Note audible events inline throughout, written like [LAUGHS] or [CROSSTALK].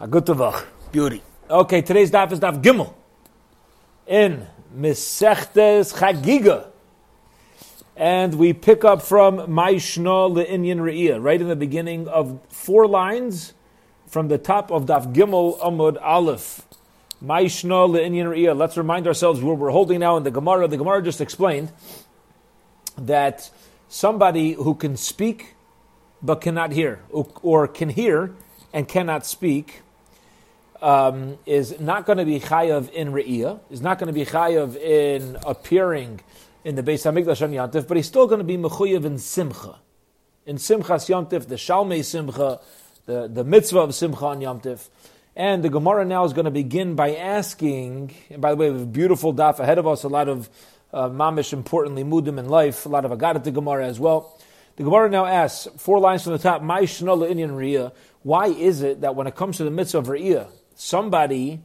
Agutavach. Beauty. Okay, today's daf is daf Gimel. In Mesechtes Chagiga. And we pick up from Maishna Le'inyan Re'iyah, right in the beginning of four lines from the top of daf Gimel Amud Aleph. Maishna Le'inyan Re'iyah. Let's remind ourselves where we're holding now in the Gemara. The Gemara just explained that somebody who can speak but cannot hear, or can hear and cannot speak, um, is not going to be chayav in re'iyah, is not going to be chayav in appearing in the Beis Hamikdash on Yantif, but he's still going to be mechuyev in simcha. In Simchas Yantif, the Shalmei Simcha, the, the mitzvah of Simcha on Yantif. And the Gemara now is going to begin by asking, and by the way, we have a beautiful daf ahead of us, a lot of uh, mamish, importantly, mudim in life, a lot of Agadat the Gemara as well. The Gemara now asks, four lines from the top, why is it that when it comes to the mitzvah of Riyah, somebody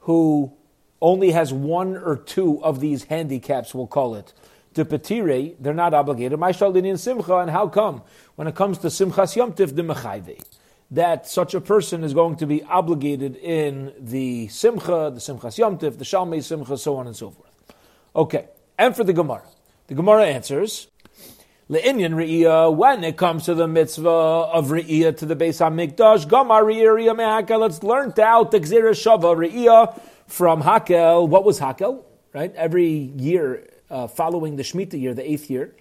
who only has one or two of these handicaps, we'll call it. To petire, they're not obligated. in simcha, and how come when it comes to simchas yomtiv the mechayve, that such a person is going to be obligated in the simcha, the simchas yomtiv, the shalmei simcha, so on and so forth. Okay, and for the Gemara, the Gemara answers. Le'inyan re'iyah, when it comes to the mitzvah of re'iyah to the Beis HaMikdash, gamar re'iyah me'akel, let's learn out the gzira shava re'iyah from Hakel. What was Hakel? Right? Every year uh, following the Shemitah year, the eighth year,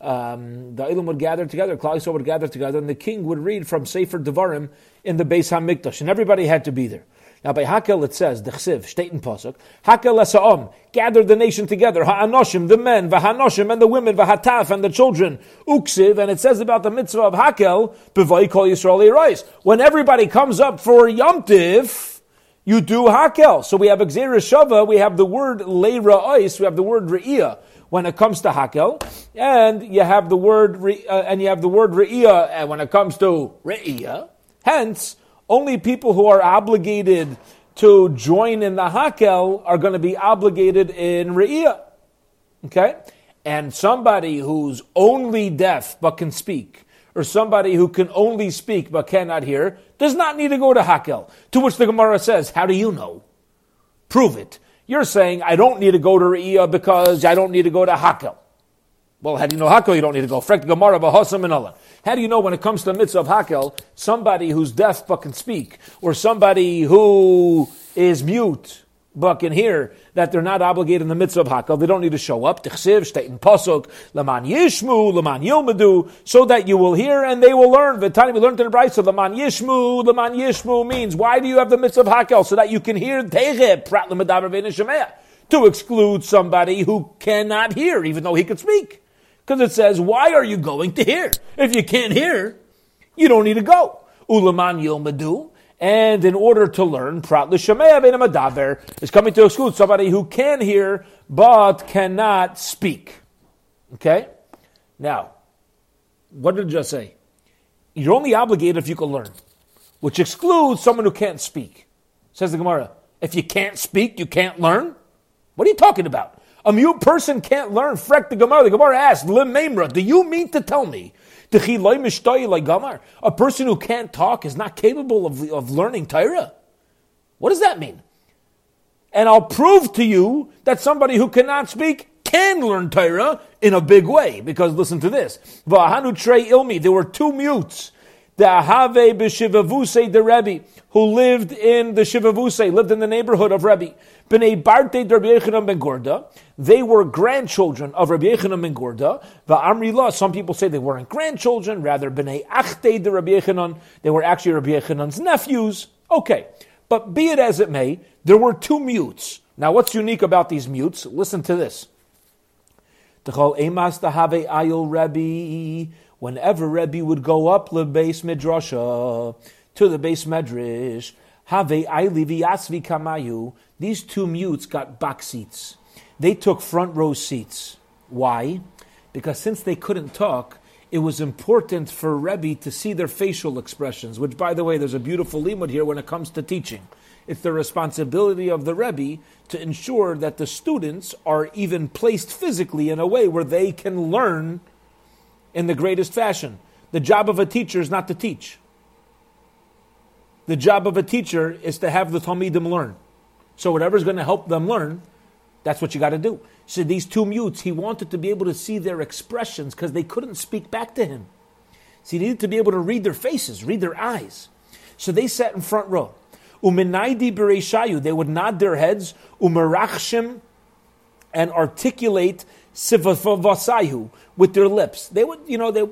um, the Ilim would gather together, Klal would gather together, and the king would read from Sefer Devarim in the Beis HaMikdash, and everybody had to be there. Now by Hakel it says, the Chsiv, State in Pasuk, Hakel Esa'om, gather the nation together, Ha'anoshim, the men, V'hanoshim, and the women, V'hataf, and the children, Uksiv, and it says about the mitzvah of Hakel, B'vai Kol Yisrael Rice. When everybody comes up for Yom Tiv, you do Hakel. So we have Exer Shava, we have the word Leira Ois, we have the word Re'iyah when it comes to Hakel, and you have the word, uh, and you have the word Re'iyah when it comes to Re'iyah. Hence, only people who are obligated to join in the Hakel are going to be obligated in Re'iyah. Okay? And somebody who's only deaf but can speak, or somebody who can only speak but cannot hear, does not need to go to Hakel. To which the Gemara says, How do you know? Prove it. You're saying, I don't need to go to Re'iyah because I don't need to go to Hakel. Well, how do you know Hakel? You don't need to go. Frek Gemara b'hosam and. How do you know when it comes to the mitzvah of Hakel, somebody who's deaf but can speak, or somebody who is mute but can hear that they're not obligated in the mitzvah of Hakel? They don't need to show up. Tichsiv, state in Pasuk, Laman Yishmu, Laman Yilmadu, so that you will hear and they will learn. The time we learned in the Brisa, Laman Yishmu, Laman Yishmu means, why do you have the mitzvah of Hakel? So that you can hear Prat to exclude somebody who cannot hear, even though he can speak. Because it says, why are you going to hear? If you can't hear, you don't need to go. Ulaman yilmadu. And in order to learn, prat madaber is coming to exclude somebody who can hear but cannot speak. Okay? Now, what did it just say? You're only obligated if you can learn, which excludes someone who can't speak. Says the Gemara. If you can't speak, you can't learn? What are you talking about? A mute person can't learn. Frek the Gemara. The Gemara asked, do you mean to tell me a person who can't talk is not capable of, of learning Torah? What does that mean? And I'll prove to you that somebody who cannot speak can learn Torah in a big way. Because listen to this. Vahanu Ilmi, there were two mutes. The Ahave B'Shivavuse the Rebbe, who lived in the Shivavuse, lived in the neighborhood of Rebbe. B'nei Barte Rabbi Yechanan ben Gorda. They were grandchildren of Rabbi Yechanan ben Gorda. Va'amri some people say they weren't grandchildren, rather B'nei Achte de Rabbi Yechanan. They were actually Rabbi Yechanan's nephews. Okay, but be it as it may, there were two mutes. Now, what's unique about these mutes? Listen to this. Whenever Rebbe would go up the base midrasha to the base medrash, Have Viasvi Kamayu. These two mutes got box seats. They took front row seats. Why? Because since they couldn't talk, it was important for Rebbe to see their facial expressions, which, by the way, there's a beautiful limud here when it comes to teaching. It's the responsibility of the Rebbe to ensure that the students are even placed physically in a way where they can learn in the greatest fashion. The job of a teacher is not to teach. the job of a teacher is to have the Talmidim learn. So whatever's going to help them learn, that's what you got to do. So these two mutes, he wanted to be able to see their expressions because they couldn't speak back to him. So he needed to be able to read their faces, read their eyes. So they sat in front row. Uminaidi bereishayu, they would nod their heads, umerachshim, and articulate sivavasayu with their lips. They would, you know, they,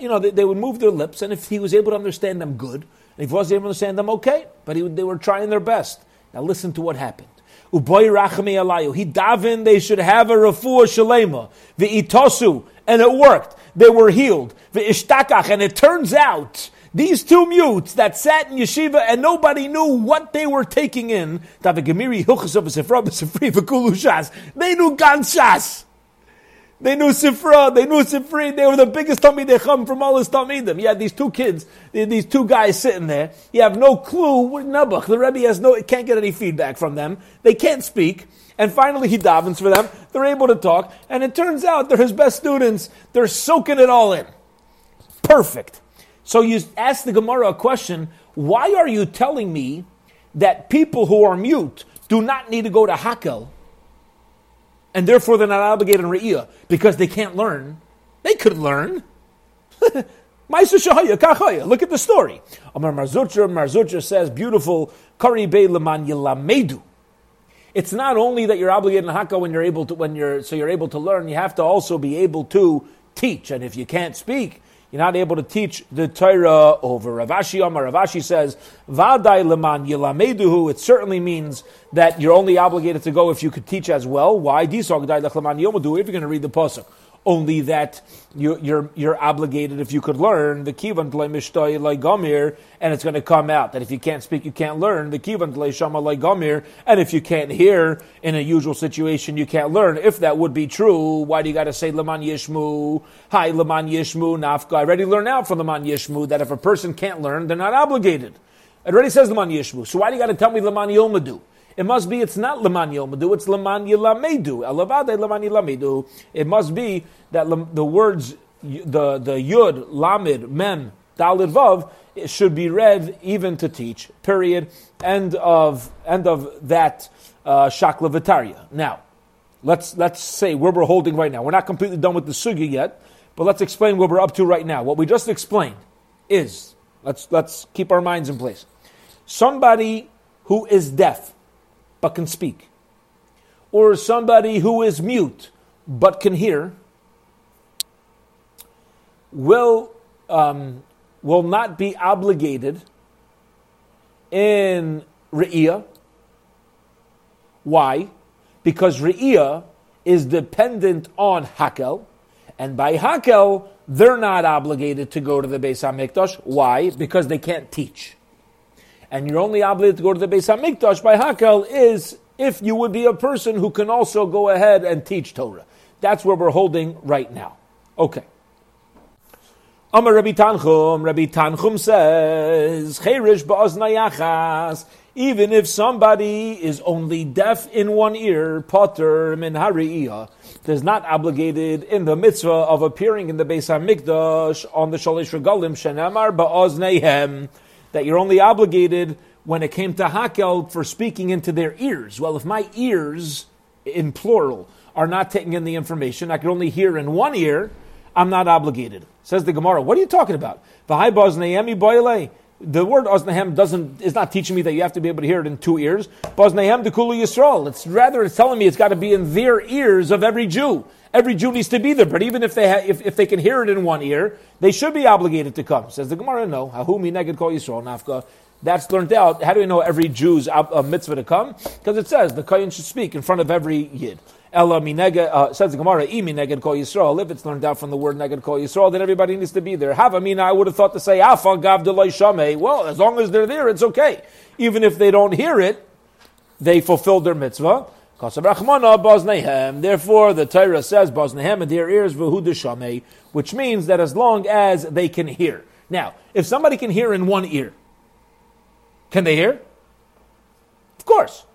you know, they, they, would move their lips, and if he was able to understand them, good. And if he wasn't able to understand them, okay. But he, they were trying their best. Now listen to what happened. Uboy rachami alayu. He davened they should have a refuah shalema. The itosu, and it worked. They were healed. V'ishtakach, and it turns out these two mutes that sat in yeshiva and nobody knew what they were taking in, they knew Ganshas. They knew Sifra, they knew Sifri, they were the biggest Talmidei Chum from all his Talmidim. You had these two kids, these two guys sitting there. You have no clue what Nebuch. The Rebbe has no, can't get any feedback from them. They can't speak. And finally he davens for them. They're able to talk. And it turns out they're his best students. They're soaking it all in. Perfect. So you ask the Gemara a question why are you telling me that people who are mute do not need to go to Hakel and therefore they're not obligated in Re'iyah because they can't learn? They could learn. [LAUGHS] Look at the story. Amar Mar Zutra, Marzutra says, beautiful, Kari Be Leman Yilamedu. It's not only that you're obligated in Hakka when you're able to, when you're, so you're able to learn, you have to also be able to teach. And if you can't speak, you're not able to teach the Torah over. Rav Ashi Amar Rav Ashi says, Vadai leman yilameduhu, it certainly means that you're only obligated to go if you could teach as well. Why? If you're going to read the Pasuk only that you, are you're, you're obligated if you could learn the kivan mishtoi gomir, and it's going to come out that if you can't speak, you can't learn the kivan shama gomir, and if you can't hear in a usual situation, you can't learn. If that would be true, why do you got to say leman yishmu? Hi, leman yishmu nafka. I already learned out from leman yishmu that if a person can't learn, they're not obligated. It already says leman yishmu. So why do you got to tell me leman yomadu? It must be it's not Leman Yilmadu, it's Leman Yilamedu. Elavade Leman Yilamedu. It must be that the words, the, the Yud, Lamid, Mem, Dalid Vav, should be read even to teach. Period. End of end of that uh, Shakla Vitaria. Now, let's let's say where we're holding right now. We're not completely done with the sugi yet, but let's explain what we're up to right now. What we just explained is let's let's keep our minds in place. Somebody who is deaf but can speak, or somebody who is mute but can hear, will um, will not be obligated in Re'iyah. Why? Because Re'iyah is dependent on Hakel, and by Hakel, they're not obligated to go to the Beis HaMikdash. Why? Because they can't teach and you're only obligated to go to the Beis Hamikdash by Hakel is if you would be a person who can also go ahead and teach Torah. That's where we're holding right now. Okay. Amar Rabbi Tanchum, Rabbi Tanchum says, even if somebody is only deaf in one ear, potter min is not obligated in the mitzvah of appearing in the Beis Hamikdash on the Shalish Regalim, Shenamar ba'oznayhem, that you're only obligated when it came to Hakel for speaking into their ears. Well, if my ears, in plural, are not taking in the information, I can only hear in one ear, I'm not obligated. Says the Gemara, what are you talking about? The word Oznahem doesn't is not teaching me that you have to be able to hear it in two ears. Boznahem Kulu Yisrael. It's rather it's telling me it's got to be in their ears of every Jew. Every Jew needs to be there, but even if they ha- if, if they can hear it in one ear, they should be obligated to come. Says the Gemara, no. Hahumi neged kol Yisrael nafka. That's learned out. How do we know every Jew's a mitzvah to come? Because it says the kohen should speak in front of every yid. Ella minega uh, says the Gemara, i mineged kol Yisrael. If it's learned out from the word neged kol Yisrael, then everybody needs to be there. Have I mean I would have thought to say afa gav shamei. Well, as long as they're there, it's okay. Even if they don't hear it, they fulfilled their mitzvah. Therefore, the Torah says Bosnehem and their ears v'hu which means that as long as they can hear. Now, if somebody can hear in one ear, can they hear? Of course,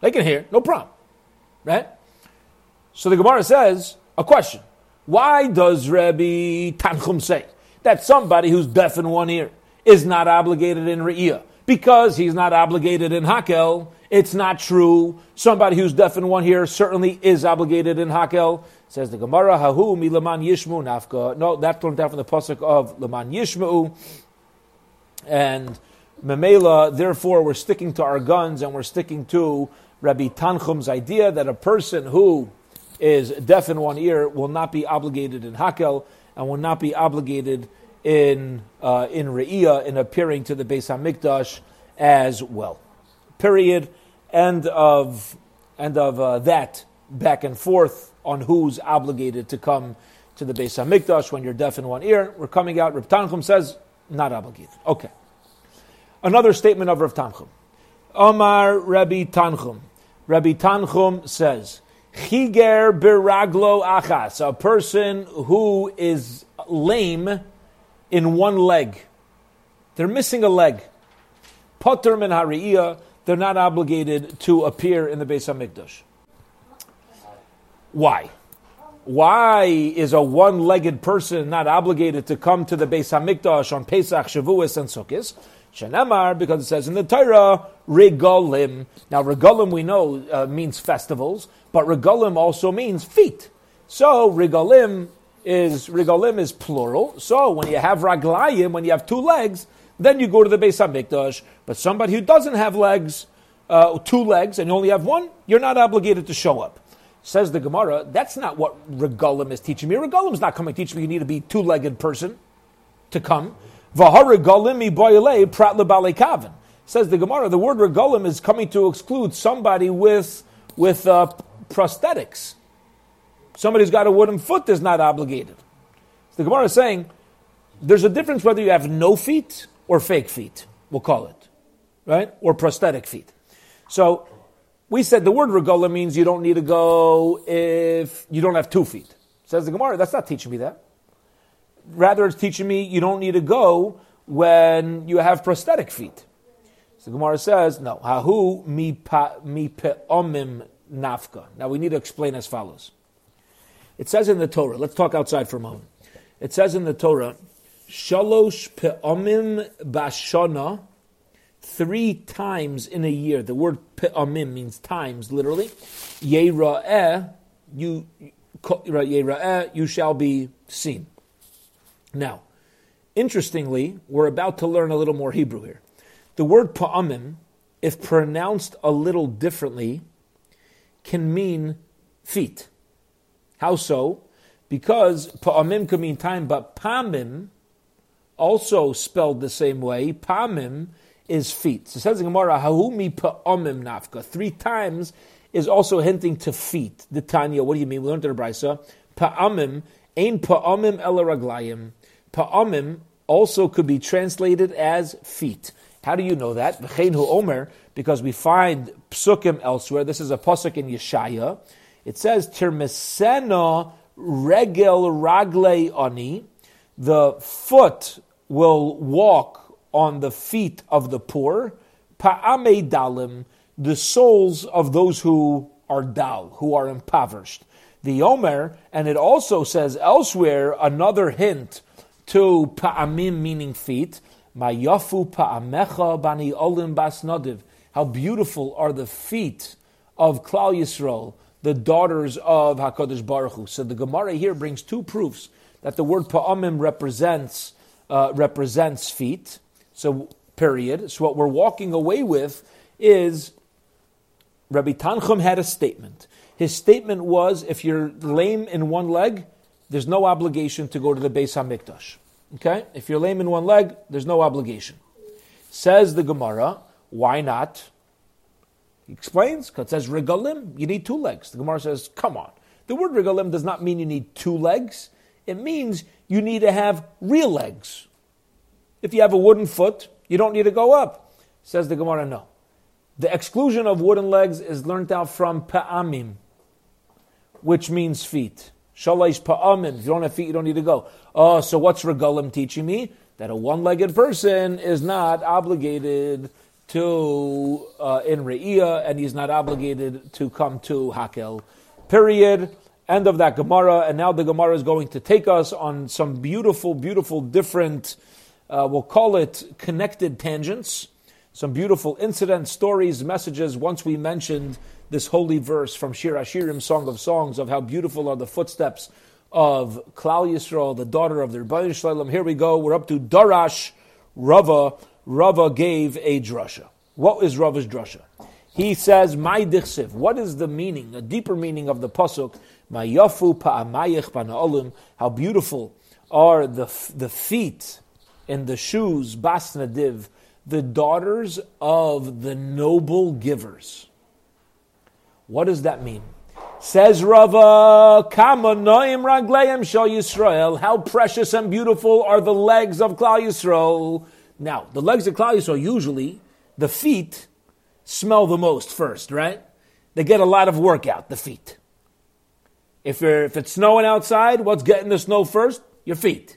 they can hear, no problem, right? So the Gemara says a question: Why does Rabbi Tanchum say that somebody who's deaf in one ear is not obligated in Re'iyah. Because he's not obligated in Hakel, it's not true. Somebody who's deaf in one ear certainly is obligated in Hakel. Says the Gemara, Hahu mi leman yishmu nafka. No, that learned out from the pasuk of leman yishmu. And Memela, therefore, we're sticking to our guns and we're sticking to Rabbi Tanchum's idea that a person who is deaf in one ear will not be obligated in Hakel and will not be obligated in uh, in Re'iyah in appearing to the Beis Hamikdash as well. Period. End of end of uh, that back and forth on who's obligated to come to the Beis Hamikdash when you're deaf in one ear. We're coming out. Rav Tanchum says not obligated. Okay. Another statement of Rav Tanchum. Omar Rabbi Tanchum. Rabbi Tanchum says, Chiger biraglo achas, a person who is lame in one leg. They're missing a leg. Potter min hariyah, they're not obligated to appear in the Beis Hamikdash. Why? Why is a one-legged person not obligated to come to the Beis Hamikdash on Pesach, Shavuos, and Sukkot? Shenamar, because it says in the Torah, regalim. Now, regalim we know uh, means festivals, but regalim also means feet. So, regalim is regalim is plural. So, when you have raglayim, when you have two legs, then you go to the Beis Hamikdash. But somebody who doesn't have legs, uh, two legs, and you only have one, you're not obligated to show up. Says the Gemara, that's not what regalim is teaching me. Regalim is not coming to teach me you need to be two-legged person to come. Says the Gemara, the word regalim is coming to exclude somebody with, with uh, prosthetics. Somebody who's got a wooden foot is not obligated. So the Gemara is saying there's a difference whether you have no feet or fake feet, we'll call it, right? Or prosthetic feet. So we said the word regola means you don't need to go if you don't have two feet. Says the Gemara, that's not teaching me that. Rather, it's teaching me you don't need to go when you have prosthetic feet. So the Gemara says, no, hahu mi pa mi nafka. Now we need to explain as follows. It says in the Torah, let's talk outside for a moment. It says in the Torah, shalosh pe'omim bashana three times in a year. The word pe'amim means times, literally. Yera'eh, you, yera'eh, you shall be seen. Now, interestingly, we're about to learn a little more Hebrew here. The word pa'amim, if pronounced a little differently, can mean feet. How so? Because pa'amim can mean time, but pamim, also spelled the same way, pamim is feet. So says the Gemara, Hahumi pa'amim nafka. Three times is also hinting to feet. The Tanya, what do you mean? We learned in the Brisa. Pa'amim, ain pa'amim ela raglayim. Pa'amim also could be translated as feet. How do you know that? Omer, because we find psukim elsewhere. This is a pasuk in Yeshaya. It says, Tirmesena regel ragle ani. The foot will walk on the feet of the poor, pa'ame dalim, the souls of those who are dal, who are impoverished. The Omer, and it also says elsewhere another hint to pa'amim meaning feet, mayafu pa'amecha bani olim basnodiv. How beautiful are the feet of Klal Yisrael, the daughters of Hakadosh Baruch Hu. So the Gemara here brings two proofs that the word pa'amim represents uh, represents feet, so, period. So, what we're walking away with is Rabbi Tanchum had a statement. His statement was if you're lame in one leg, there's no obligation to go to the Beis HaMikdash. Okay? If you're lame in one leg, there's no obligation. Says the Gemara, why not? He explains, because it says regalim, you need two legs. The Gemara says, come on. The word regalim does not mean you need two legs. It means you need to have real legs. If you have a wooden foot, you don't need to go up. Says the Gemara, no. The exclusion of wooden legs is learned out from pa'amim, which means feet. Shalish pa'amim. If you don't have feet, you don't need to go. Oh, so what's regalim teaching me? That a one-legged person is not obligated to uh, in re'iyah, and he's not obligated to come to hakel. Period. End of that Gemara. And now the Gemara is going to take us on some beautiful, beautiful, different uh, we'll call it connected tangents, some beautiful incidents, stories, messages. Once we mentioned this holy verse from Shir Hashirim, Song of Songs, of how beautiful are the footsteps of Klal Yisrael, the daughter of the Rebbeinu Shalom. Here we go. We're up to Darash Rava. Rava gave a drasha. What is Rava's drasha? He says, "My dichsiv." What is the meaning, a deeper meaning of the pasuk? "My yafu pa'amayich pana'olim." How beautiful are the the feet and the shoes, basnadiv, the daughters of the noble givers. What does that mean? Says Rava, Kama noim ragleim shal Yisrael. How precious and beautiful are the legs of Klal Yisrael. Now, the legs of Klal Yisrael, usually, the feet smell the most first, right? They get a lot of workout, the feet. If, if it's snowing outside, what's getting the snow first? Your feet.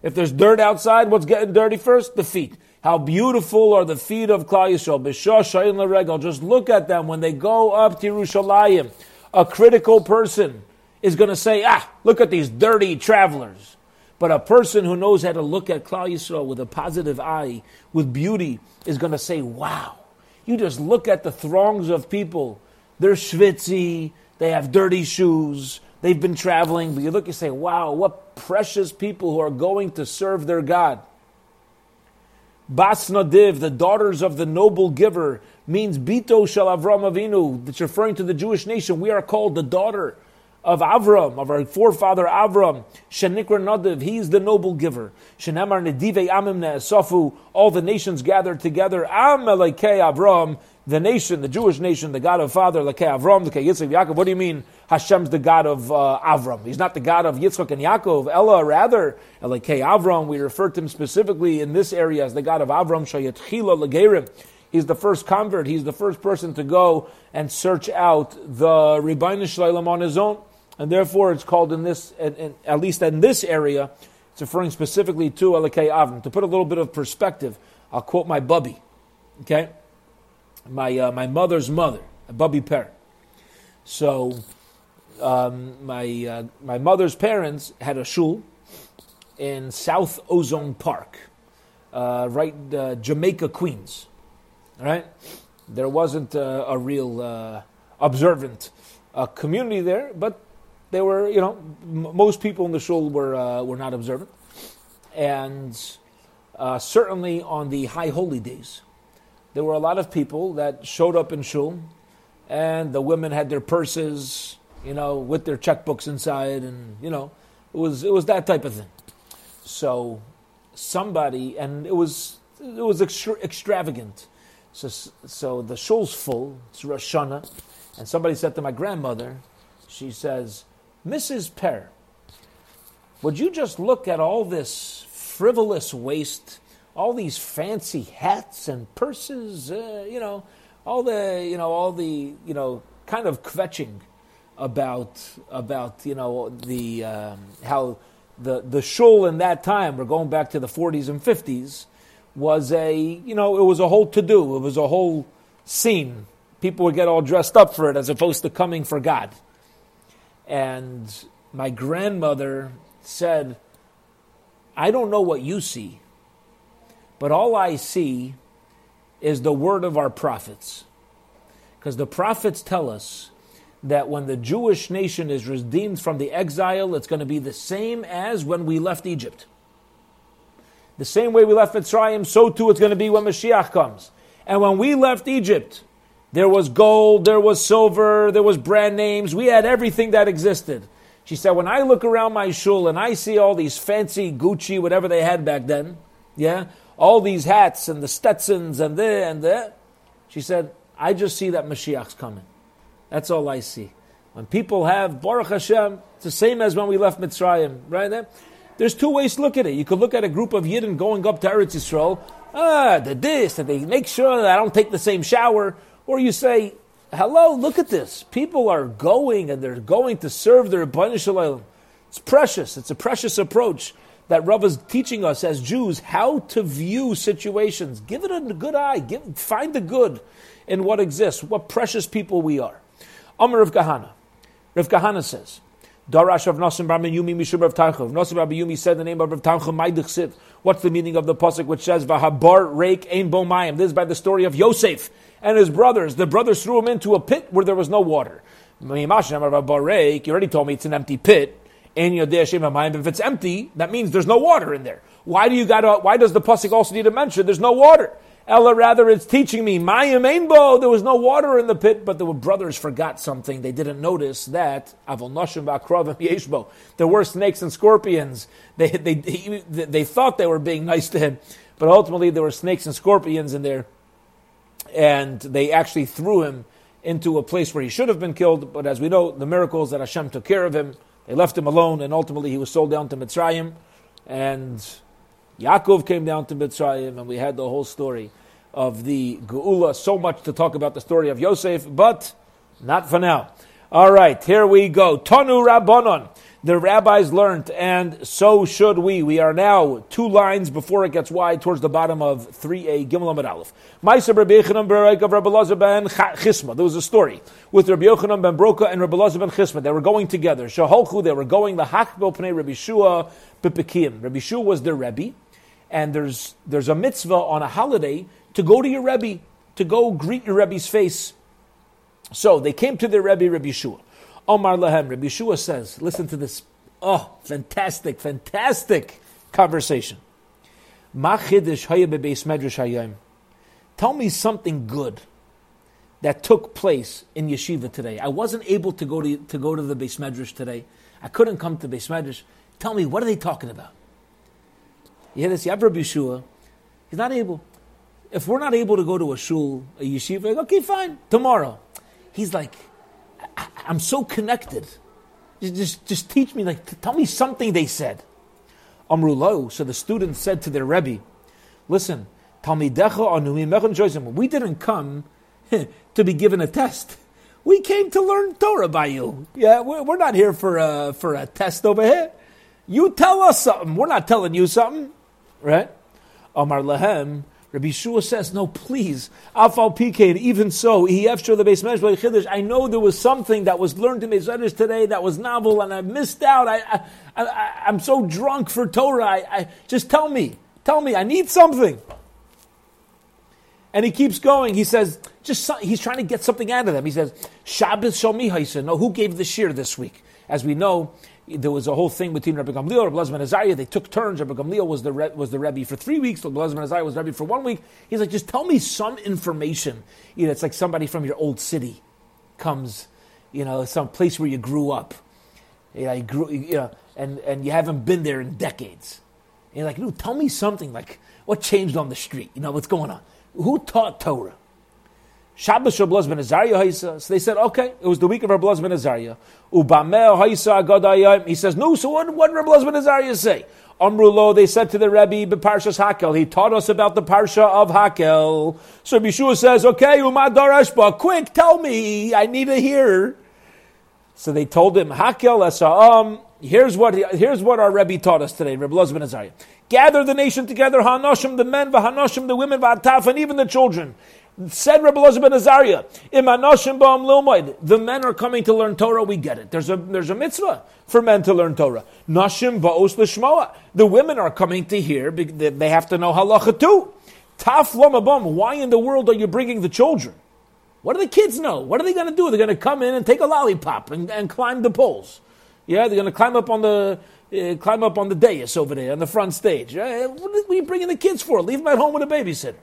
If there's dirt outside, what's getting dirty first? The feet. How beautiful are the feet of Klal Yisrael. Just look at them when they go up to Yerushalayim a critical person is going to say, ah, look at these dirty travelers. But a person who knows how to look at Klal Yisrael with a positive eye, with beauty, is going to say, wow. You just look at the throngs of people. They're schwitzy, they have dirty shoes, they've been traveling, but you look and say, wow, what precious people who are going to serve their God. Bas Nadiv, the daughters of the noble giver, means Bito Shal Avram Avinu. That's referring to the Jewish nation. We are called the daughter of Avram, of our forefather Avram. Shenikra Nadiv, he is the noble giver. Shenemar Nedive Amim Ne'esafu, all the nations gathered together. Am Avram, the nation, the Jewish nation, the God of Father, Lekei Avram, Lekei Yitzchak, Yaakov. What do you mean Hashem's the God of uh, Avram? He's not the God of Yitzchak and Yaakov. Ella, rather, Lekei Avram, we refer to him specifically in this area as the God of Avram, Shayatchila Legerim. He's the first convert. He's the first person to go and search out the Rebbeinu Shalom on his own. And therefore, it's called in this, at least in this area, it's referring specifically to Elekei Avram. To put a little bit of perspective, I'll quote my bubby. Okay? My uh, my mother's mother, Bubby Per. So um, my uh, my mother's parents had a shul in South Ozone Park, uh, right uh, Jamaica, Queens. Right, there wasn't a, a real uh, observant uh, community there, but they were, you know, m- most people in the shul were were not observant, and certainly on the high holy days there were a lot of people that showed up in shul, and the women had their purses, you know, with their checkbooks inside, and you know, it was it was that type of thing. So somebody, and it was it was extra, extravagant. So so the shul's full. It's Rosh Hashanah, and somebody said to my grandmother, she says, Mrs. Per, would you just look at all this frivolous waste? All these fancy hats and purses, uh, you know, all the, you know, all the, you know, kind of kvetching about, about, you know, the, um, how the, the shul in that time, we're going back to the 40s and 50s, was a, you know, it was a whole to do. It was a whole scene. People would get all dressed up for it as opposed to coming for God. And my grandmother said, I don't know what you see, but all I see is the word of our prophets. Because the prophets tell us that when the Jewish nation is redeemed from the exile, it's going to be the same as when we left Egypt. The same way we left Mitzrayim, so too it's going to be when Mashiach comes. And when we left Egypt, there was gold, there was silver, there was brand names. We had everything that existed. She said, when I look around my shul and I see all these fancy Gucci, whatever they had back then, yeah, all these hats and the Stetsons and there and there. She said, I just see that Mashiach's coming. That's all I see. When people have Baruch Hashem, it's the same as when we left Mitzrayim, right there. There's two ways to look at it. You could look at a group of Yidden going up to Eretz Yisrael, ah, the this, and they make sure that I don't take the same shower. Or you say, hello, look at this. People are going and they're going to serve their Rebbeinu Shalom. It's precious. It's a precious approach that Rav is teaching us as Jews how to view situations. Give it a good eye. Give, find the good in what exists. What precious people we are. Amr of Kahana. Rav Kahana says, Darash of Nasim Bar Yumi Mishum Rav Tanchum. Nasim Bar Yumi said the name of Rav Tanchum, Maidich What's the meaning of the pasuk which says Vahabar Reik Ein Bo Mayim? This is by the story of Yosef and his brothers. The brothers threw him into a pit where there was no water. You already told me it's an empty pit. And if it's empty, that means there's no water in there. Why do you got? Why does the pasuk also need to mention there's no water? Ella, rather, it's teaching me, Mayim Ainbo, there was no water in the pit, but the brothers forgot something. They didn't notice that, Avol Noshim Yeshbo, there were snakes and scorpions. They, they, they, they thought they were being nice to him, but ultimately there were snakes and scorpions in there, and they actually threw him into a place where he should have been killed, but as we know, the miracles that Hashem took care of him, they left him alone, and ultimately he was sold down to Mitzrayim, and Yaakov came down to Mitzrayim, and we had the whole story of the Geula. So much to talk about the story of Yosef, but not for now. All right, here we go. Tanu Rabbanon. The rabbis learned, and so should we. We are now two lines before it gets wide towards the bottom of 3a Gimel Amid Aleph. Maisa Rabbi Yochanan Berek of Rabbi Lazar ben Chisma. There was a story with Rabbi Yochanan ben Broka and Rabbi Lazar ben Chisma. They were going together. Shaholchu, they were going the Hakbel Pnei Rabbi Shua Bipikim. Rabbi Shua was their Rebbe, and there's, there's a mitzvah on a holiday to go to your Rebbe, to go greet your Rebbe's face. So they came to their Rebbe, Rabbi Shua. Omar Lahem, Rabbi Shua says, listen to this. Oh, fantastic, fantastic conversation. Tell me something good that took place in yeshiva today. I wasn't able to go to, to go to the Beis Medrash today. I couldn't come to Beis Medrash. Tell me, what are they talking about? You hear this? You have Rabbi Yeshua. He's not able. If we're not able to go to a shul, a yeshiva, okay, fine, tomorrow. He's like, I, am so connected. Just, just, just teach me, like, tell me something they said. Amrulo. So the students said to their Rebbe, listen, we didn't come [LAUGHS] to be given a test. We came to learn Torah by you. Yeah, we're, we're not here for a, for a test over here. You tell us something. We're not telling you something. Right? Amar Lahem, Rabbi Shua says, no, please, Afal PK, even so, the I know there was something that was learned in Beis today that was novel and I missed out. I, I, am so drunk for Torah. I, I, just tell me, tell me, I need something. And he keeps going. He says, just he's trying to get something out of them. He says, Shabbos Shomi No, who gave the shir this week? As we know, there was a whole thing between Rabbi Gamliel and Rabbi Azariah. They took turns. Rabbi Gamliel was the was the Rebbe for three weeks. Rabbi Azariah was Rebbe for one week. He's like, just tell me some information. You know, it's like somebody from your old city comes, you know, some place where you grew up. You know, you grew, you know, and, and you haven't been there in decades. And you're like, no, tell me something. Like, what changed on the street? You know, what's going on? Who taught Torah? Shabbos Rabbi ben Azariah So they said, okay, it was the week of Rabbi ben Azariah. Ubamel Haisa Agadayim. He says, no, so what, what did Rabbi ben Azariah say? Amrulo, they said to the Rebbe, Parshas Hakel. He taught us about the Parsha of Hakel. So Yeshua says, okay, Umad Darashba, quick, tell me, I need to hear. So they told him, Hakel Esa'am, here's what, here's what our Rebbe taught us today, Rabbi ben Azariah. Gather the nation together, Hanoshim, the men, Vahanoshim, the women, Vataf, and even the children. Said Rabbi Elazar ben Azariah, the men are coming to learn Torah, we get it. There's a, there's a mitzvah for men to learn Torah. Nashim ba'os l'shmoa. The women are coming to hear, they have to know halacha too. Taf lomabam, why in the world are you bringing the children? What do the kids know? What are they going to do? They're going to come in and take a lollipop and, and climb the poles. Yeah, they're going to climb up on the uh, climb up on the dais over there on the front stage. Uh, what are you bringing the kids for? Leave them at home with a babysitter.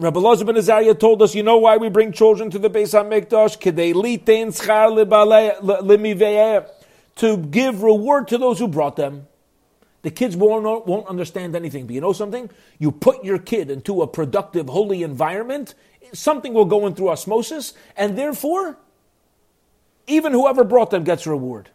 Rabbi Loza ben Azariah told us, you know why we bring children to the Beis HaMikdash? To give reward to those who brought them. The kids won't, won't understand anything, but you know something? You put your kid into a productive, holy environment, something will go in through osmosis, and therefore, even whoever brought them gets reward.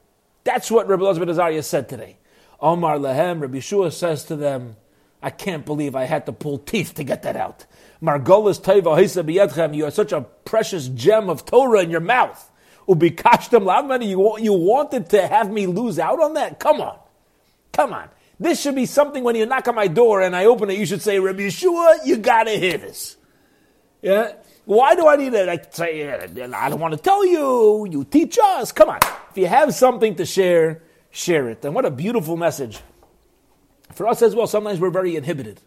That's what Rabbi Loza ben Azariah said today. Omar Lahem, Rabbi Shua says to them, I can't believe I had to pull teeth to get that out. Margolis Teva Hisa Biyadchem, you are such a precious gem of Torah in your mouth. Ubikashtem Lavmani, you, you wanted to have me lose out on that? Come on. Come on. This should be something when you knock on my door and I open it, you should say, Rabbi Yeshua, you gotta hear this. Yeah? Why do I need to like, say, I don't want to tell you, you teach us. Come on. If you have something to share, share it. And what a beautiful message. For us as well, sometimes we're very inhibited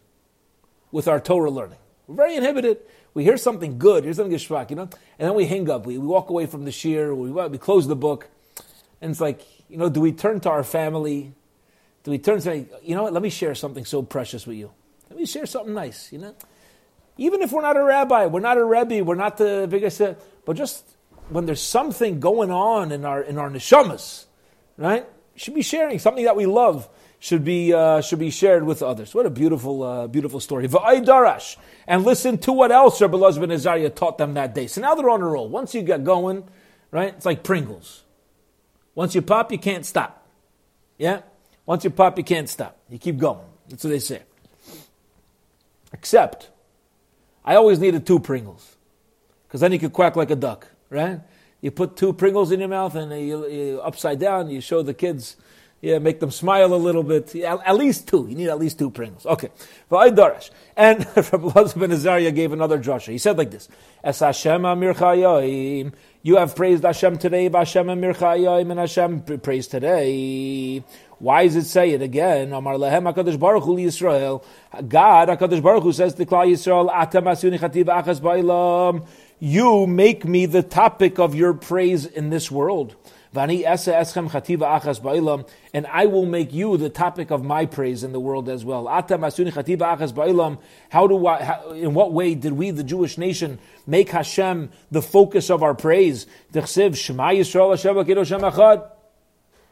with our Torah learning. We're very inhibited. We hear something good, here's something geshmak, you know, and then we hang up. We, we walk away from the shir, we, we close the book, and it's like, you know, do we turn to our family? Do we turn to say, you know what, let me share something so precious with you. Let me share something nice, you know? Even if we're not a rabbi, we're not a rebbe, we're not the biggest, uh, but just when there's something going on in our in our neshamas, right? Should be sharing something that we love should be uh, should be shared with others. What a beautiful uh, beautiful story. Darash and listen to what else Rabbi Elazar ben Azariah taught them that day. So now they're on a roll. Once you get going, right? It's like Pringles. Once you pop, you can't stop. Yeah. Once you pop, you can't stop. You keep going. That's what they say. Except, I always needed two Pringles because then you could quack like a duck, right? You put two Pringles in your mouth and you, you upside down. You show the kids yeah, make them smile a little bit. Yeah, at least two. You need at least two Pringles. Okay. And [LAUGHS] Rabbi Elazar ben Azariah gave another drasha. He said like this: Es Hashem Amir Chayim. You have praised Hashem today, Hashem Amir Chayim, and Hashem praised today. Why does it say it again? Amar lehem Hakadosh Baruch Hu Yisrael. God Hakadosh Baruch Hu says to Klal Yisrael, Atam Asuni Chativ Achas Ba'ilam. You make me the topic of your praise in this world. Vani esa eschem chativa achas ba'ilam, and I will make you the topic of my praise in the world as well. Chativa achas ba'ilam. How do I? How, in what way did we, the Jewish nation, make Hashem the focus of our praise? Shema Yisrael Hashem.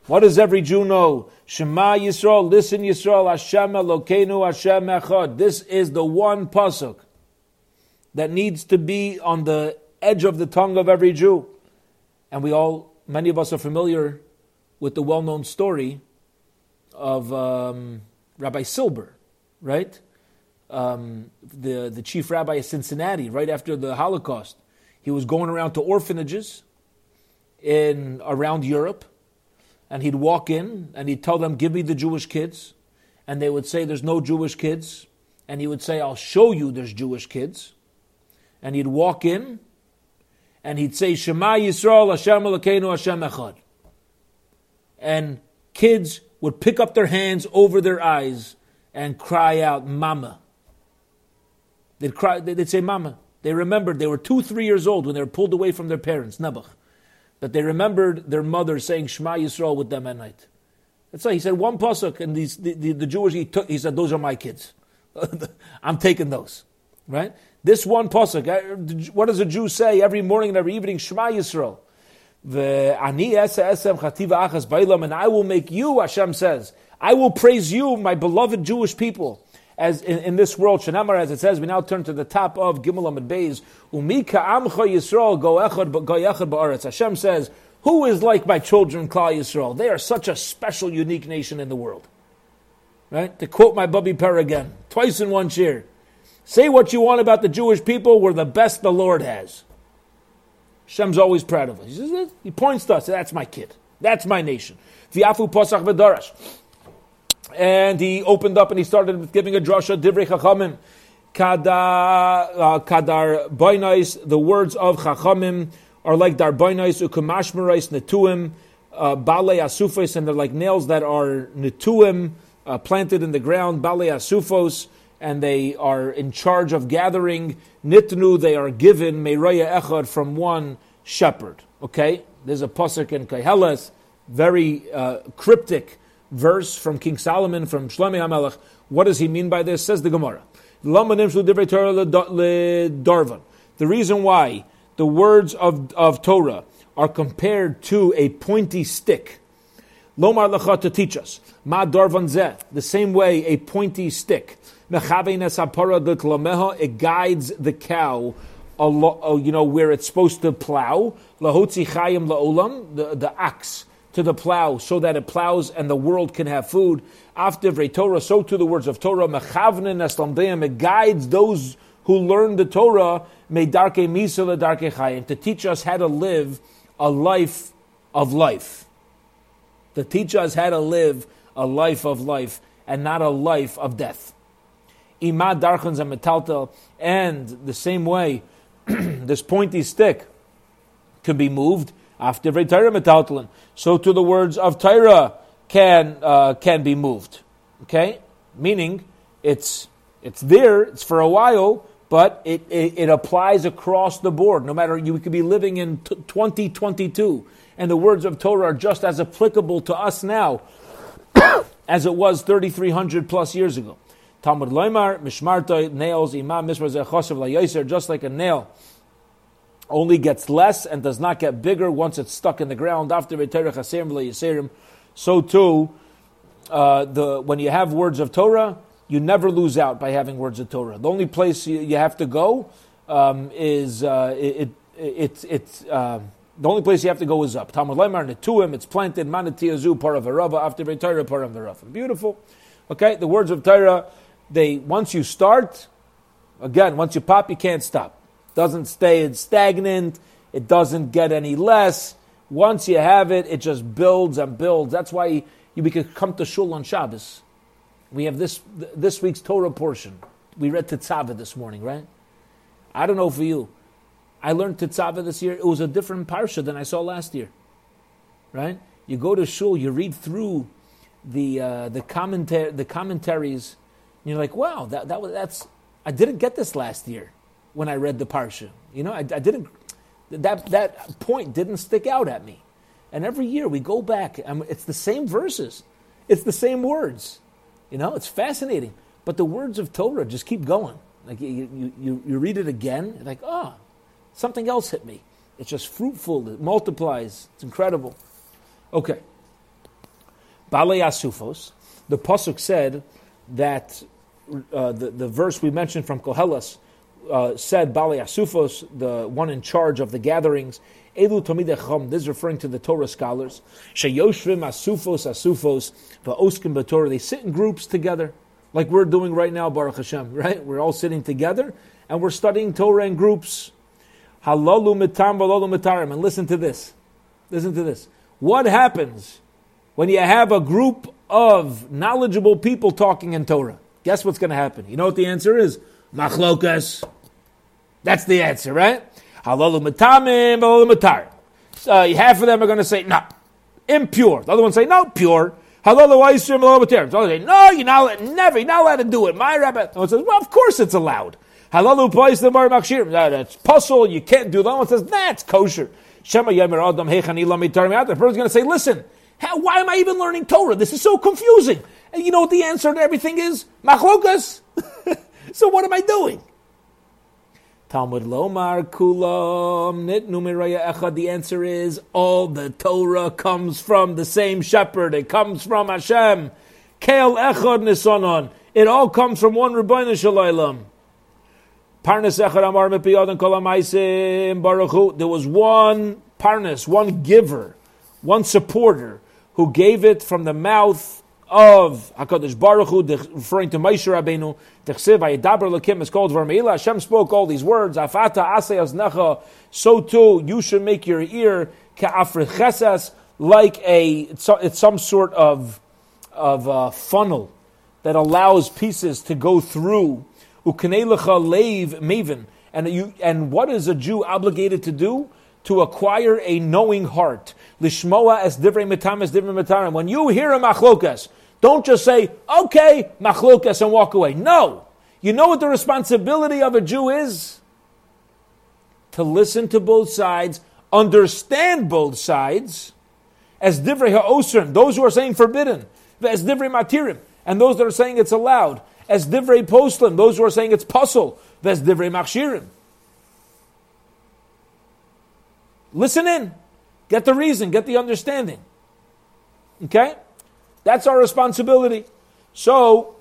What does every Jew know? Shema Yisrael, listen Yisrael, Hashem Elokeinu, Hashem Echad. This is the one pasuk that needs to be on the edge of the tongue of every Jew. And we all many of us are familiar with the well known story of um, Rabbi Silver, right? Um, the, the chief rabbi of Cincinnati, right after the Holocaust. He was going around to orphanages in around Europe, and he'd walk in and he'd tell them, Give me the Jewish kids. And they would say, There's no Jewish kids. And he would say, I'll show you there's Jewish kids. And he'd walk in and he'd say Shema Yisrael Hashem Elokeinu Hashem Echad. And kids would pick up their hands over their eyes and cry out, Mama. They'd cry. They'd say, Mama. They remembered they were two, three years old when they were pulled away from their parents, Nebuch. But they remembered their mother saying Shema Yisrael with them at night. That's why he said one pasuk, and these the, the, the Jewish he took. He said, "Those are my kids. [LAUGHS] I'm taking those." Right? This one pasuk. Uh, what does a Jew say every morning and every evening? Shema Yisrael. And I will make you, Hashem says, I will praise you, my beloved Jewish people. As in, in this world, Shanamar, as it says, we now turn to the top of Gimel Amid Beis. Yisrael go echad. Hashem says, who is like my children, Klal Yisrael? They are such a special, unique nation in the world. Right? To quote my Bubby Per again, twice in one cheer. Say what you want about the Jewish people, we're the best the Lord has. Shem's always proud of us. He, points to us, that's my kid. That's my nation. Posach. And he opened up and he started giving a drasha, divrei chachamim. Kadar, uh, boinais, the words of chachamim are like dar boinais, ukamashmerais, netuim, uh, bale asufos, and they're like nails that are netuim, uh, planted in the ground, bale asufos, and they are in charge of gathering. Nitnu, they are given Meiraya Echad from one shepherd. Okay? There's a Pasuk in Koheles, very uh, cryptic verse from King Solomon, from Shlomo HaMelech. What does he mean by this? Says the Gemara. The reason why the words of, of Torah are compared to a pointy stick, Lomar Lecha to teach us, Ma Darvan Zeh, the same way a pointy stick it guides the cow, you know, where it's supposed to plow. Lahotzi chayim la'olam, the, the axe to the plow, so that it plows and the world can have food. After Torah, so to the words of Torah, it guides those who learn the Torah, darke misa darke chayim, to teach us how to live a life of life. To teach us how to live a life of life and not a life of death. Imad darchans and metaltel, and the same way, [CLEARS THROAT] this pointy stick could be moved. After Torah metaltalin. So to the words of Torah can uh, can be moved. Okay, meaning it's it's there. It's for a while, but it, it, it applies across the board. No matter you could be living in t- 2022, and the words of Torah are just as applicable to us now [COUGHS] as it was 3,300 plus years ago. Talmud Loimar, Mishmartoi, nails, Imam Mismar Zechosav La just like a nail only gets less and does not get bigger once it's stuck in the ground. After so too, uh, the when you have words of Torah, you never lose out by having words of Torah. The only place you, you have to go um, is uh, it, it, it, uh, the only place you have to go is up. Talmud Lemar Netuim, it's planted, Manatiazu, part of Arava, after Torah, Arava. Beautiful. Okay, the words of Torah, they once you start, again, once you pop, you can't stop. Doesn't stay stagnant, it doesn't get any less. Once you have it, it just builds and builds. That's why you, you could come to Shul on Shabbos. We have this this week's Torah portion. We read Tetzaveh this morning, right? I don't know for you. I learned Tetzaveh this year. It was a different parsha than I saw last year, right? You go to shul, you read through the uh, the commentar- the commentaries, you're like, wow, that, that that's I didn't get this last year when I read the parsha. You know, I, I didn't that that point didn't stick out at me. And every year we go back, and it's the same verses, it's the same words. You know, it's fascinating. But the words of Torah just keep going. Like you, you, you read it again, like, oh, something else hit me. It's just fruitful, it multiplies, it's incredible. Okay. Balei Asufos, the Pasuk said that uh, the, the verse we mentioned from Koheles uh, said Balei Asufos, the one in charge of the gatherings, Elu Tomid this is referring to the Torah scholars. Sheyoshvim Asufos Asufos Va'oskim B'Torah. They sit in groups together, like we're doing right now, Baruch Hashem, [LAUGHS] right? We're all sitting together and we're studying Torah in groups. Halalu mitam v'lalu mitarim. And listen to this. Listen to this. What happens when you have a group of knowledgeable people talking in Torah? Guess what's going to happen? You know what the answer is? Machlokas. That's the answer, right? Halalu matamim, halalu matar. Uh, half of them are going to say, no, impure. The other one say, no, pure. Halalu aisrim, halalu matar. The other say, no, you're not, never, you're not allowed to do it. My rabbi. The one says, well, of course it's allowed. Halalu place the mar makshir. That's puzzle, you can't do that. one says, that's kosher. Shema yemer adam hechani lami The person's going to say, listen, how, why am I even learning Torah? This is so confusing. And you know what the answer to everything is? Machlokas. [LAUGHS] so what am I doing? Talmud Lomar Kulam Nitnu Miraya Echad. The answer is all the Torah comes from the same shepherd. It comes from Hashem. Kel Echad Nisanon. It all comes from one Rabbeinu Shalom. Parnas Echad Amar Mipiyad Kolamaisim Baruch There was one Parnas, one giver, one supporter who gave it from the mouth of Hakadosh Baruch Hu, referring to Moshe Rabbeinu, Techsiv Ayedaber Lakim is called Vermeila. Hashem spoke all these words. Afata Asay Aznacha. So too, you should make your ear ka'afrechesas like a it's, it's some sort of of a funnel that allows pieces to go through. Ukanelecha leiv maven. And you and what is a Jew obligated to do? To acquire a knowing heart. Lishmoa as divrei mitam as divrei mitarim. When you hear a machlokas, don't just say, okay, machlokas, and walk away. No. You know what the responsibility of a Jew is? To listen to both sides, understand both sides, as divrei ha'osrim, those who are saying forbidden, as divrei matirim, and those that are saying it's allowed, as divrei poslim, those who are saying it's puzzle, as divrei machshirim. Listen in. Get the reason, get the understanding. Okay? That's our responsibility. So,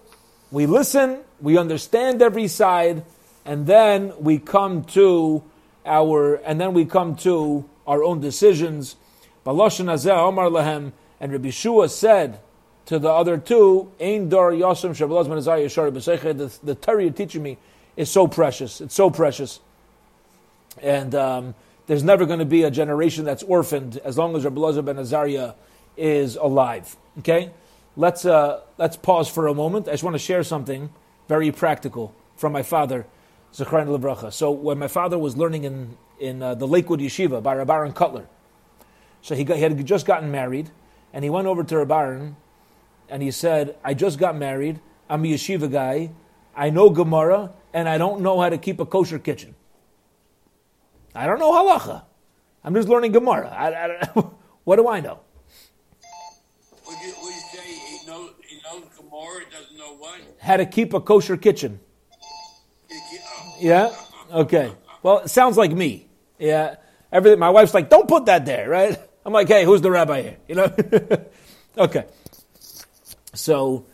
we listen, we understand every side, and then we come to our, and then we come to our own decisions. Omar Lahem, and Rabbi Shua said to the other two, Ein Dor Yosem the, the Torah you're teaching me is so precious. It's so precious. And um, there's never going to be a generation that's orphaned as long as Rabbi Lazar ben Azariah is alive. Okay? Let's, uh, let's pause for a moment. I just want to share something very practical from my father, Zechariah Lebracha. So when my father was learning in, in uh, the Lakewood Yeshiva by Rabbi Aaron Kotler, So he, got, he had just gotten married, and he went over to Reb Aaron, and he said, I just got married, I'm a yeshiva guy, I know Gemara, and I don't know how to keep a kosher kitchen. I don't know halacha. I'm just learning Gemara. I, I, [LAUGHS] what do I know? Would you, would you say he knows, he knows Gemara, doesn't know what? How to keep a kosher kitchen. He- he- oh. Yeah? Okay. Well, it sounds like me. Yeah. Everything. My wife's like, don't put that there, right? I'm like, hey, who's the rabbi here? You know? [LAUGHS] okay. So,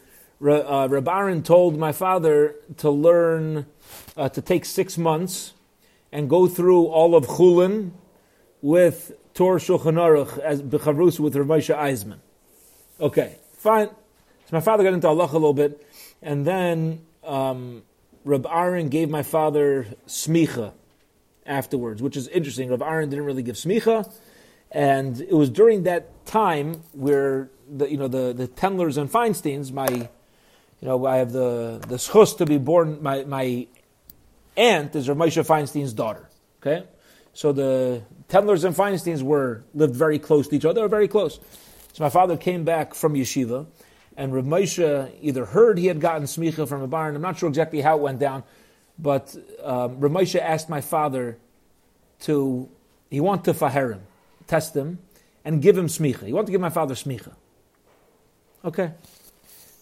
uh, Reb Aaron told my father to learn, uh, to take six months and go through all of Chulin with Tor Shulchan Aruch as Becharus with Rav Moshe Eisman. Okay, fine. So my father got into Allah a little bit, and then um, Reb Aaron gave my father smicha afterwards, which is interesting. Reb Aaron didn't really give smicha, and it was during that time where the you know the the Tendlers and Feinsteins, my you know I have the the schus to be born. My my aunt is Rav Moshe Feinstein's daughter. Okay, so the Tendlers and Feinsteins were lived very close to each other, They were very close. So my father came back from yeshiva, and Rav Moshe either heard he had gotten smicha from a barn. I'm not sure exactly how it went down, but um, Rav Moshe asked my father to he wanted to faher him, test him, and give him smicha. He wanted to give my father smicha. Okay,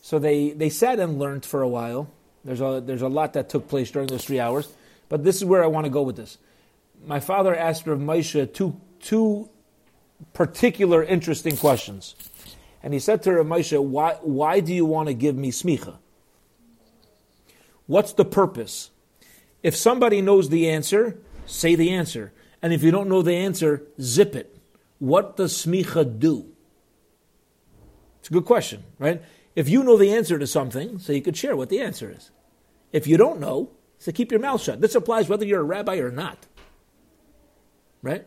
so they they sat and learned for a while. There's a there's a lot that took place during those three hours, but this is where I want to go with this. My father asked Rav Moshe two two particular interesting questions. And he said to Rav Moshe, why, why do you want to give me smicha? What's the purpose? If somebody knows the answer, say the answer. And if you don't know the answer, zip it. What does smicha do? It's a good question, right? If you know the answer to something, so you could share what the answer is. If you don't know, so keep your mouth shut. This applies whether you're a rabbi or not. Right?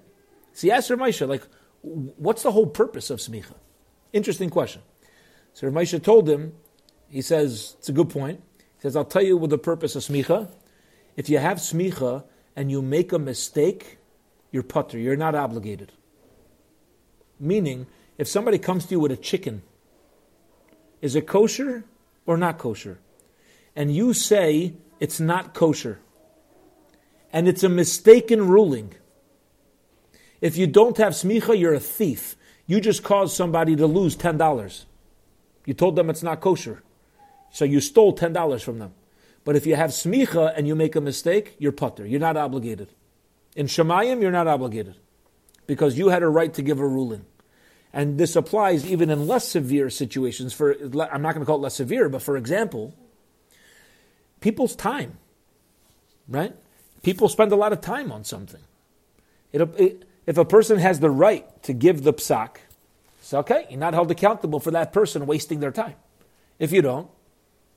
See, ask Rav Moshe, like, what's the whole purpose of smicha? Interesting question. So Rav Moshe told him, he says, it's a good point. He says, I'll tell you what the purpose of smicha. If you have smicha and you make a mistake, you're patur, you're not obligated. Meaning, if somebody comes to you with a chicken, is it kosher or not kosher? And you say it's not kosher. And it's a mistaken ruling. If you don't have smicha, you're a thief. You just caused somebody to lose $10. You told them it's not kosher. So you stole $10 from them. But if you have smicha and you make a mistake, you're patur. You're not obligated. In Shemayim, you're not obligated. Because you had a right to give a ruling. And this applies even in less severe situations. For I'm not going to call it less severe, but for example, people's time, right? People spend a lot of time on something. It, if a person has the right to give the psak, it's okay. You're not held accountable for that person wasting their time. If you don't,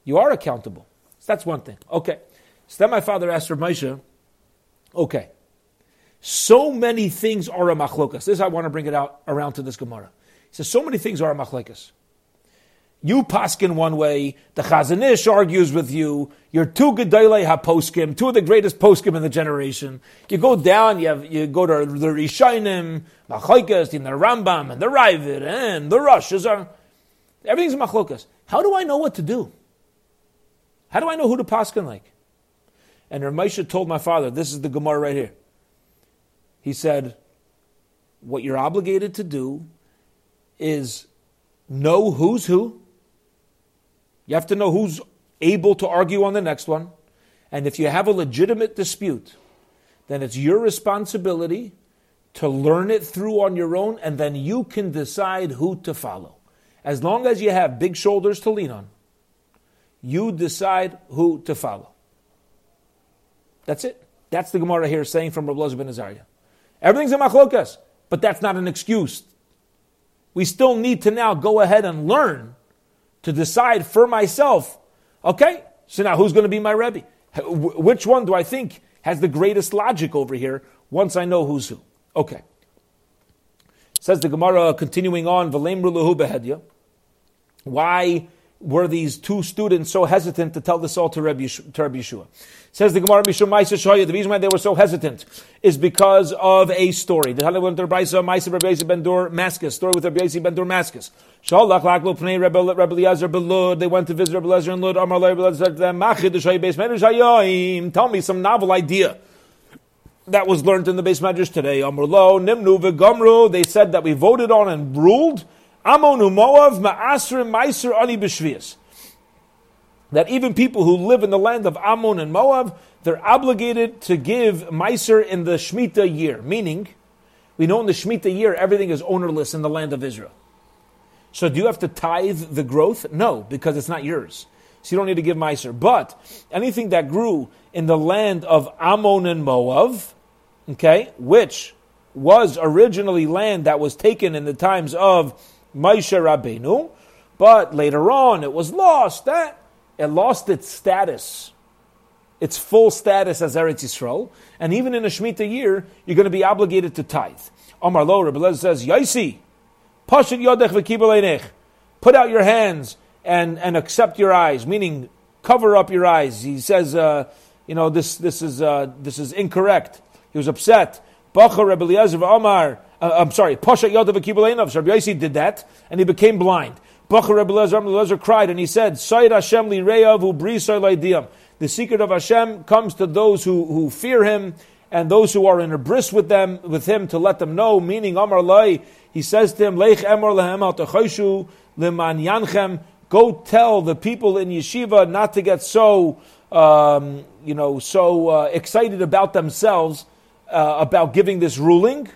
you are accountable. So that's one thing. Okay. So then my father asked Rav Moshe, okay, so many things are a machlokas. This I want to bring it out around to this Gemara. He says, so many things are a machlokas. You paskin one way, the Chazon Ish argues with you. You're two gedolei haposkim, two of the greatest poskim in the generation. You go down, you have you go to the Rishonim, Machlokas, the Rambam, and the Raavad, and the Rushes are everything's a machlokas. How do I know what to do? How do I know who to paskin like? And Rav Moshe told my father, this is the Gemara right here. He said, what you're obligated to do is know who's who. You have to know who's able to argue on the next one. And if you have a legitimate dispute, then it's your responsibility to learn it through on your own, and then you can decide who to follow. As long as you have big shoulders to lean on, you decide who to follow. That's it. That's the Gemara here saying from Rabbi ben Azariah. Everything's a machlokas, but that's not an excuse. We still need to now go ahead and learn to decide for myself. Okay, so now who's going to be my Rebbe? Which one do I think has the greatest logic over here once I know who's who? Okay. Says the Gemara, continuing on, Why were these two students so hesitant to tell this all to Rabbi, to Rabbi Yeshua? Says the Gemara Mishum Maisa Shoya. The reason why they were so hesitant is because of a story. The Rabbi Yisrael Maisa Rabbi Ben Dur Maskus. Story with Rabbi Ben Dur Maskus. Shalach Laklo Pnei Rabbi Eliezer Belud. They went to visit Rabbi Eliezer in Lud. Amar Rabbi Eliezer to them, Machid Shoya Beis Medrash. Tell me some novel idea that was learned in the base medrash today. Amrlo, Nimnu, V'Gomru. They said that we voted on and ruled. Amonu Moav, Ma'asr, Meiser, Ani B'Shvias. That even people who live in the land of Ammon and Moab, they're obligated to give Meiser in the Shemitah year. Meaning, we know in the Shemitah year, everything is ownerless in the land of Israel. So do you have to tithe the growth? No, because it's not yours. So you don't need to give Meiser. But anything that grew in the land of Ammon and Moab, okay, which was originally land that was taken in the times of Moshe Rabbeinu, but later on it was lost. That it lost its status, its full status as Eretz Yisrael, and even in a Shemitah year, you're going to be obligated to tithe. Omar Lo, Lezer says, Yaisi, Pashit Yodech v'kibel Put out your hands and, and accept your eyes, meaning cover up your eyes. He says, uh, you know, this, this, is, uh, this is incorrect. He was upset. Bacha Rebbe Eliezer Omar, uh, I'm sorry, Pasha Yodav Akibaleinov. So Rabbi Yossi did that, and he became blind. Bacha Rebbe Eliezer, Rebbe Eliezer cried, and he said, Sayid Hashem li reyav ubri. The secret of Hashem comes to those who, who fear Him, and those who are in a bris with them, with Him, to let them know. Meaning, Amar Lai, he says to him, Leich Emor lehem al leman yanchem. Go tell the people in yeshiva not to get so, um, you know, so uh, excited about themselves uh, about giving this ruling,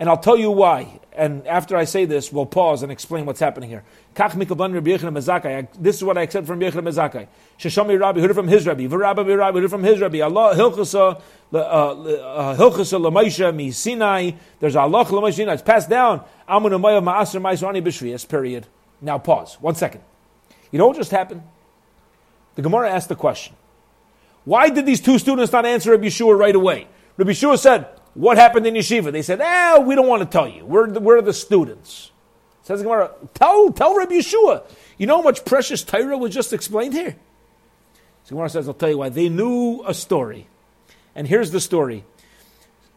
and I'll tell you why. And after I say this, we'll pause and explain what's happening here. This is what I accept from Yechon Mezakai. Sheshami Rabbi heard it from his Rabbi. V'Rabbi Rabbi heard it from his Rabbi. Allah hilchasa uh, uh, hilchasa l'Moshe mi Sinai. There's Allah l'Moshe Sinai. It's passed down. Amun u'mayah ma'aser ma'aser ani b'shvias. Period. Now pause. One second. You know what just happened? The Gemara asked the question. Why did these two students not answer Rabbi Yeshua right away? Rabbi Yeshua said, what happened in yeshiva? They said, eh, we don't want to tell you. We're the, we're the students. Says Gemara, tell, tell Rabbi Yeshua. You know how much precious Torah was just explained here? So Gemara says, I'll tell you why. They knew a story. And here's the story.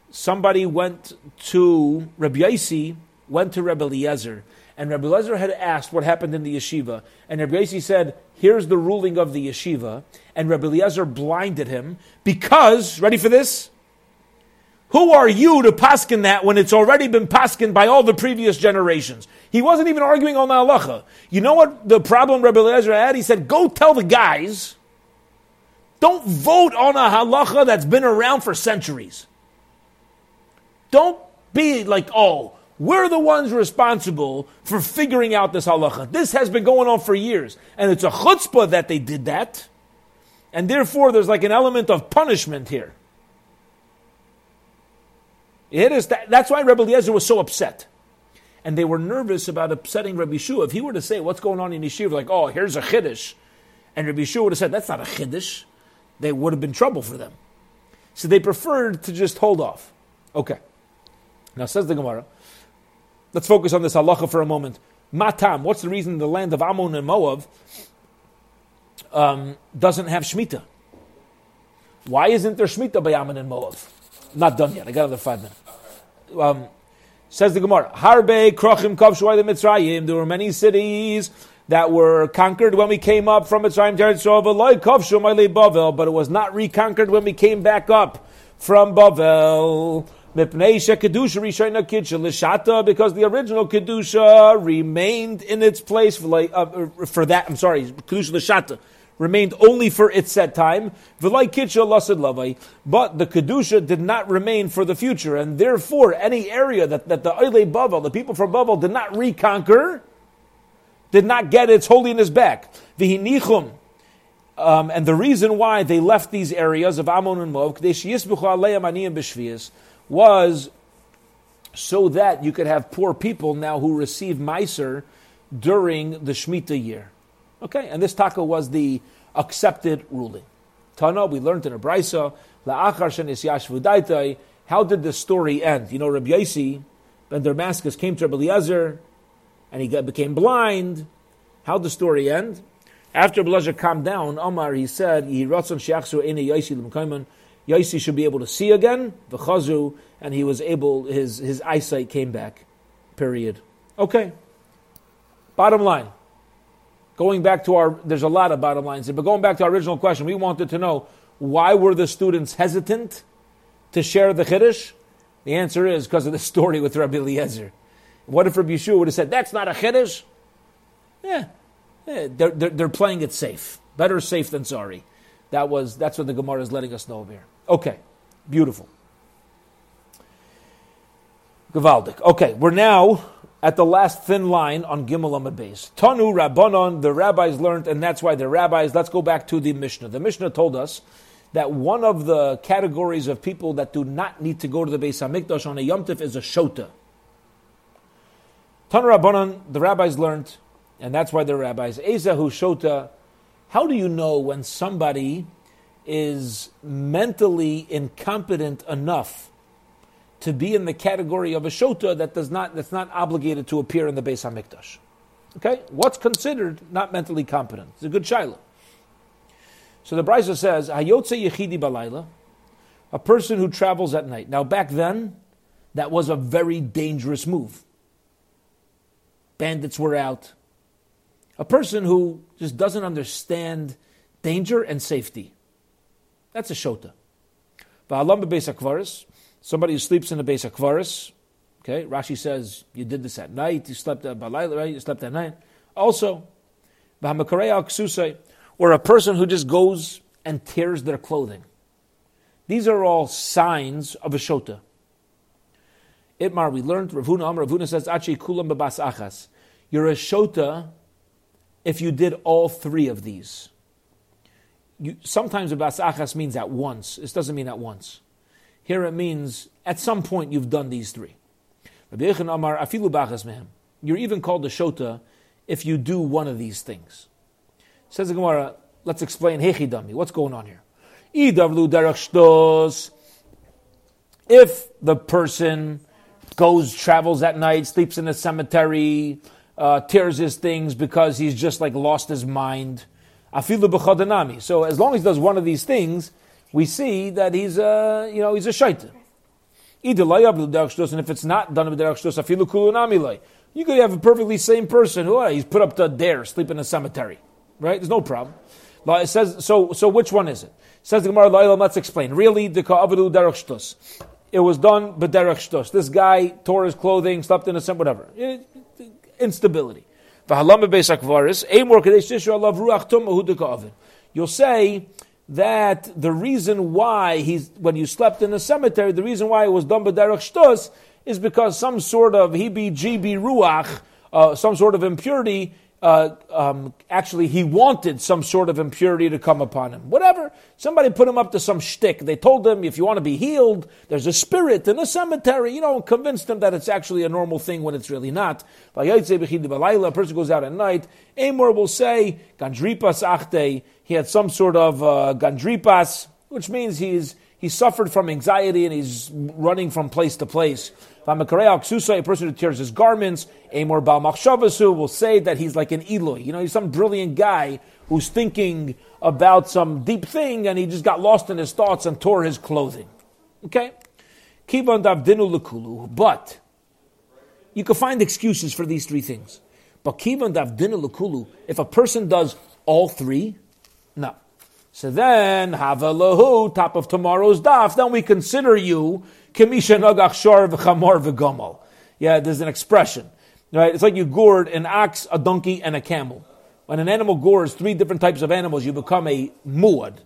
Somebody went to Rabbi Yossi, went to Rabbi Eliezer, and Rabbi Eliezer had asked what happened in the yeshiva. And Rabbi Yossi said, here's the ruling of the yeshiva. And Rabbi Eliezer blinded him because, ready for this? Who are you to paskin that when it's already been paskin by all the previous generations? He wasn't even arguing on the halacha. You know what the problem Rabbi Eliezer had? He said, go tell the guys, don't vote on a halacha that's been around for centuries. Don't be like, oh, we're the ones responsible for figuring out this halacha. This has been going on for years. And it's a chutzpah that they did that. And therefore, there's like an element of punishment here. It is that, that's why Rebbe Eliezer was so upset. And they were nervous about upsetting Rabbi Shua. If he were to say, what's going on in Yeshiva, like, oh, here's a chiddush, and Rabbi Shua would have said, that's not a chiddush, they would have been trouble for them. So they preferred to just hold off. Okay. Now says the Gemara, let's focus on this halacha for a moment. Matam, what's the reason the land of Ammon and Moab um, doesn't have Shemitah? Why isn't there Shemitah by Ammon and Moab? Not done yet. I got another five minutes. Um, says the Gemara, Harbe Krochim Kavshuay the Mitzrayim. There were many cities that were conquered when we came up from Mitzrayim Bavel, but it was not reconquered when we came back up from Bavel. Because the original Kedusha remained in its place for, uh, for that, I'm sorry, Kedusha Lishata remained only for its set time. But the Kedusha did not remain for the future, and therefore any area that, that the Oile Bavel, the people from Bavel, did not reconquer, did not get its holiness back. Um, and the reason why they left these areas of Ammon and Moab, was so that you could have poor people now who receive Meiser during the Shemitah year. Okay, and this taka was the accepted ruling. Tana, we learned in a brisa, la'achar how did the story end? You know, Rabbi Yossi, ben Damascus, came to Rabbi Eliezer, and he got, became blind. How did the story end? After Belazar calmed down, Omar, he said, mukhaiman, Yaisi should be able to see again, v'chazu, and he was able, his, his eyesight came back. Period. Okay. Bottom line. Going back to our, there's a lot of bottom lines here, but going back to our original question, we wanted to know why were the students hesitant to share the chiddush? The answer is because of the story with Rabbi Eliezer. What if Rabbi Yeshua would have said, that's not a chiddush? Yeah, yeah they're, they're, they're playing it safe. Better safe than sorry. That was, that's what the Gemara is letting us know here. Okay, beautiful. Gavaldik. Okay, we're now at the last thin line on Gimel Amad Beis. Tanu Rabbanon, the rabbis learned, and that's why they're rabbis. Let's go back to the Mishnah. The Mishnah told us that one of the categories of people that do not need to go to the Beis Hamikdash on a Yom Tif is a shota. Tanu Rabbanon, the rabbis learned, and that's why they're rabbis. Ezahu shota. How do you know when somebody is mentally incompetent enough to be in the category of a shota that does not that's not obligated to appear in the Beis Hamikdash. Okay, what's considered not mentally competent? It's a good shaila. So the Brisa says, "Hayotze yechidi balayla," a person who travels at night. Now back then, that was a very dangerous move. Bandits were out. A person who just doesn't understand danger and safety. That's a shota. Va'alam bebeis akvaris, somebody who sleeps in a Beis Akvaris. Okay, Rashi says you did this at night. You slept at Balayla, right? You slept at night. Also, or a person who just goes and tears their clothing. These are all signs of a shota. Itmar, we learned, Rav Huna Amr, Rav Huna says, Achi kulam bebas achas. You're a shota if you did all three of these. You, sometimes a bas achas means at once. This doesn't mean at once. Here it means at some point you've done these three. You're even called a shota if you do one of these things. Says the Gemara, let's explain Hechidami. What's going on here? If the person goes, travels at night, sleeps in a cemetery, uh, tears his things because he's just like lost his mind. So as long as he does one of these things, we see that he's a, you know, he's a shaitan. And if it's not done with derech you could have a perfectly same person who he's put up to dare sleep in a cemetery, right? There's no problem. It says so. So which one is it? says the Gemara. Let's explain. Really, the ka'avadu derech It was done b'derech shtus. This guy tore his clothing, slept in a cemetery, whatever. Eh, instability. You'll say that the reason why he's when you slept in the cemetery, the reason why it was done by derech shtus is because some sort of hibi jibi ruach, uh, some sort of impurity. Uh, um, actually, he wanted some sort of impurity to come upon him. Whatever. Somebody put him up to some shtick. They told him, if you want to be healed, there's a spirit in a cemetery. You know, convinced him that it's actually a normal thing when it's really not. A person goes out at night. Amor will say, Gandripas he had some sort of uh, gandripas, which means he's he suffered from anxiety and he's running from place to place. A person who tears his garments, Amor Bal Machshavasu will say that he's like an Eloi. You know, he's some brilliant guy who's thinking about some deep thing and he just got lost in his thoughts and tore his clothing. Okay? Kivan Davdinu. But you can find excuses for these three things. But Kivan Davdinu if a person does all three, no. So then, have a Havalahu, top of tomorrow's daf, then we consider you Kamisha Nagach Shor v'chamor v'gomal. Yeah, there's an expression. Right? It's like you gored an ox, a donkey, and a camel. When an animal gores three different types of animals, you become a muad.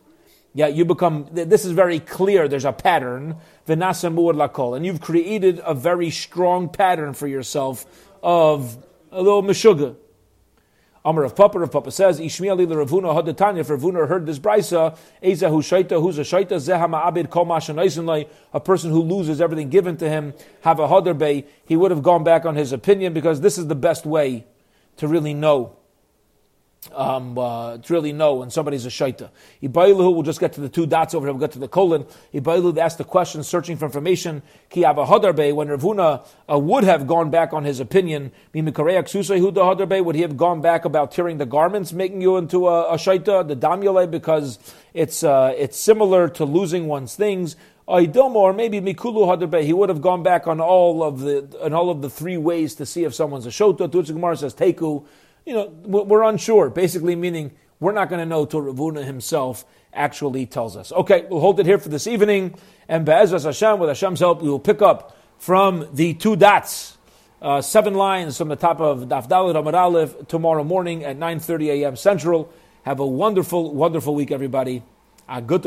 Yeah, you become, this is very clear, there's a pattern, Vinasa muad lakol, and you've created a very strong pattern for yourself of a little meshuggah. Amar of Papa, Rav Papa says, Ishmael li Rav Huna hadatanya, if Rav Huna heard this brisa, Eza hu shaita, who's a shaita, zeha ma'abid kol mashanaisin a person who loses everything given to him, have a hadar bay, he would have gone back on his opinion because this is the best way to really know um, uh, to really know when somebody's a shaita. Ibailu will just get to the two dots over here, we'll get to the colon. Ibailu asked the question, searching for information. Ki hadarbe, when Rav Huna uh, would have gone back on his opinion, would he have gone back about tearing the garments, making you into a, a shaita, the damyale, because it's, uh, it's similar to losing one's things. Or maybe Mikulu Hadarbe, he would have gone back on all of the on all of the three ways to see if someone's a shota. Tutzig Gemara says Teku, you know, we're unsure, basically meaning we're not going to know till Rav Huna himself actually tells us. Okay, we'll hold it here for this evening, and Be'ezras Hashem, with Hashem's help, we will pick up from the two dots, uh, seven lines from the top of Daf Dalit Amar Aleph tomorrow morning at 9.30 a.m. Central. Have a wonderful, wonderful week, everybody. A good